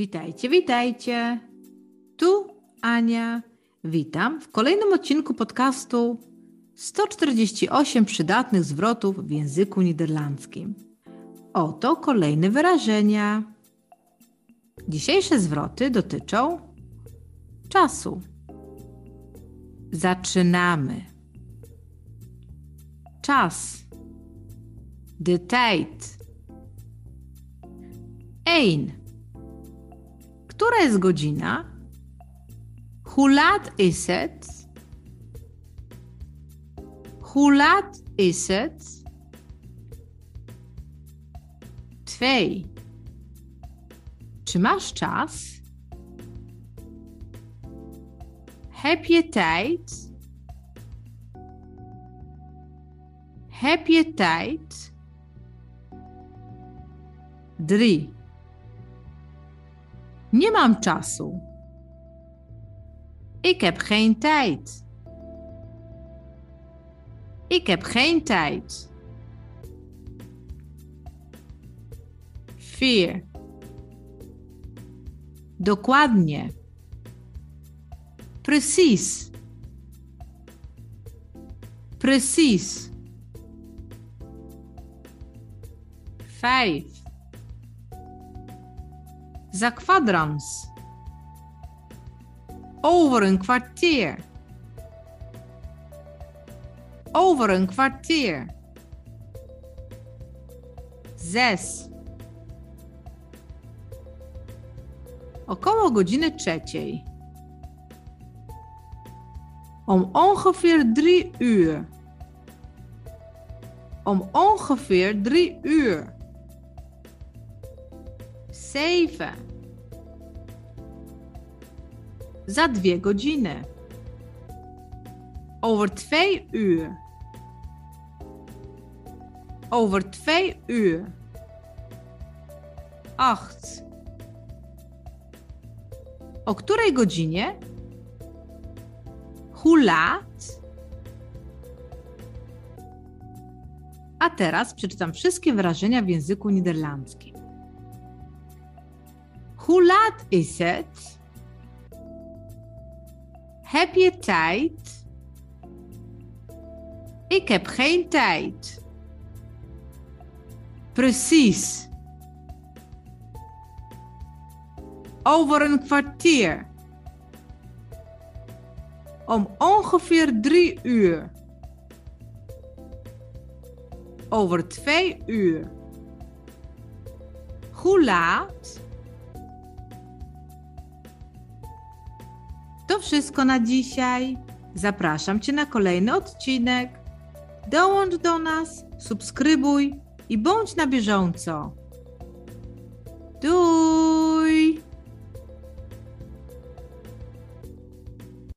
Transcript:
Witajcie, witajcie. Tu Ania. Witam w kolejnym odcinku podcastu 148 przydatnych zwrotów w języku niderlandzkim. Oto kolejne wyrażenia. Dzisiejsze zwroty dotyczą czasu. Zaczynamy. Czas. De tijd. Ein. Która jest godzina? Hoe laat is het? Hoe laat is het? Twee. Czy masz czas? Heb je tijd? Heb je? Drie. Nie mam czasu. Ik heb geen tijd. Ik heb geen tijd. 4. Dokładnie. Precies. Precies. 5. Za kwadrans. Over een kwartier. Over een kwartier. Zes. Około godziny trzeciej. Om ongeveer drie uur. Om ongeveer drie uur. Zeven. Za dwie godziny. Over twee uur. Over twee uur. Acht. O której godzinie? Hoe laat? A teraz przeczytam wszystkie wyrażenia w języku niderlandzkim. Hoe laat is het? Heb je tijd? Ik heb geen tijd. Precies. Over een kwartier. Om ongeveer drie uur. Over twee uur. Hoe laat? To wszystko na dzisiaj. Zapraszam Cię na kolejny odcinek. Dołącz do nas, subskrybuj i bądź na bieżąco.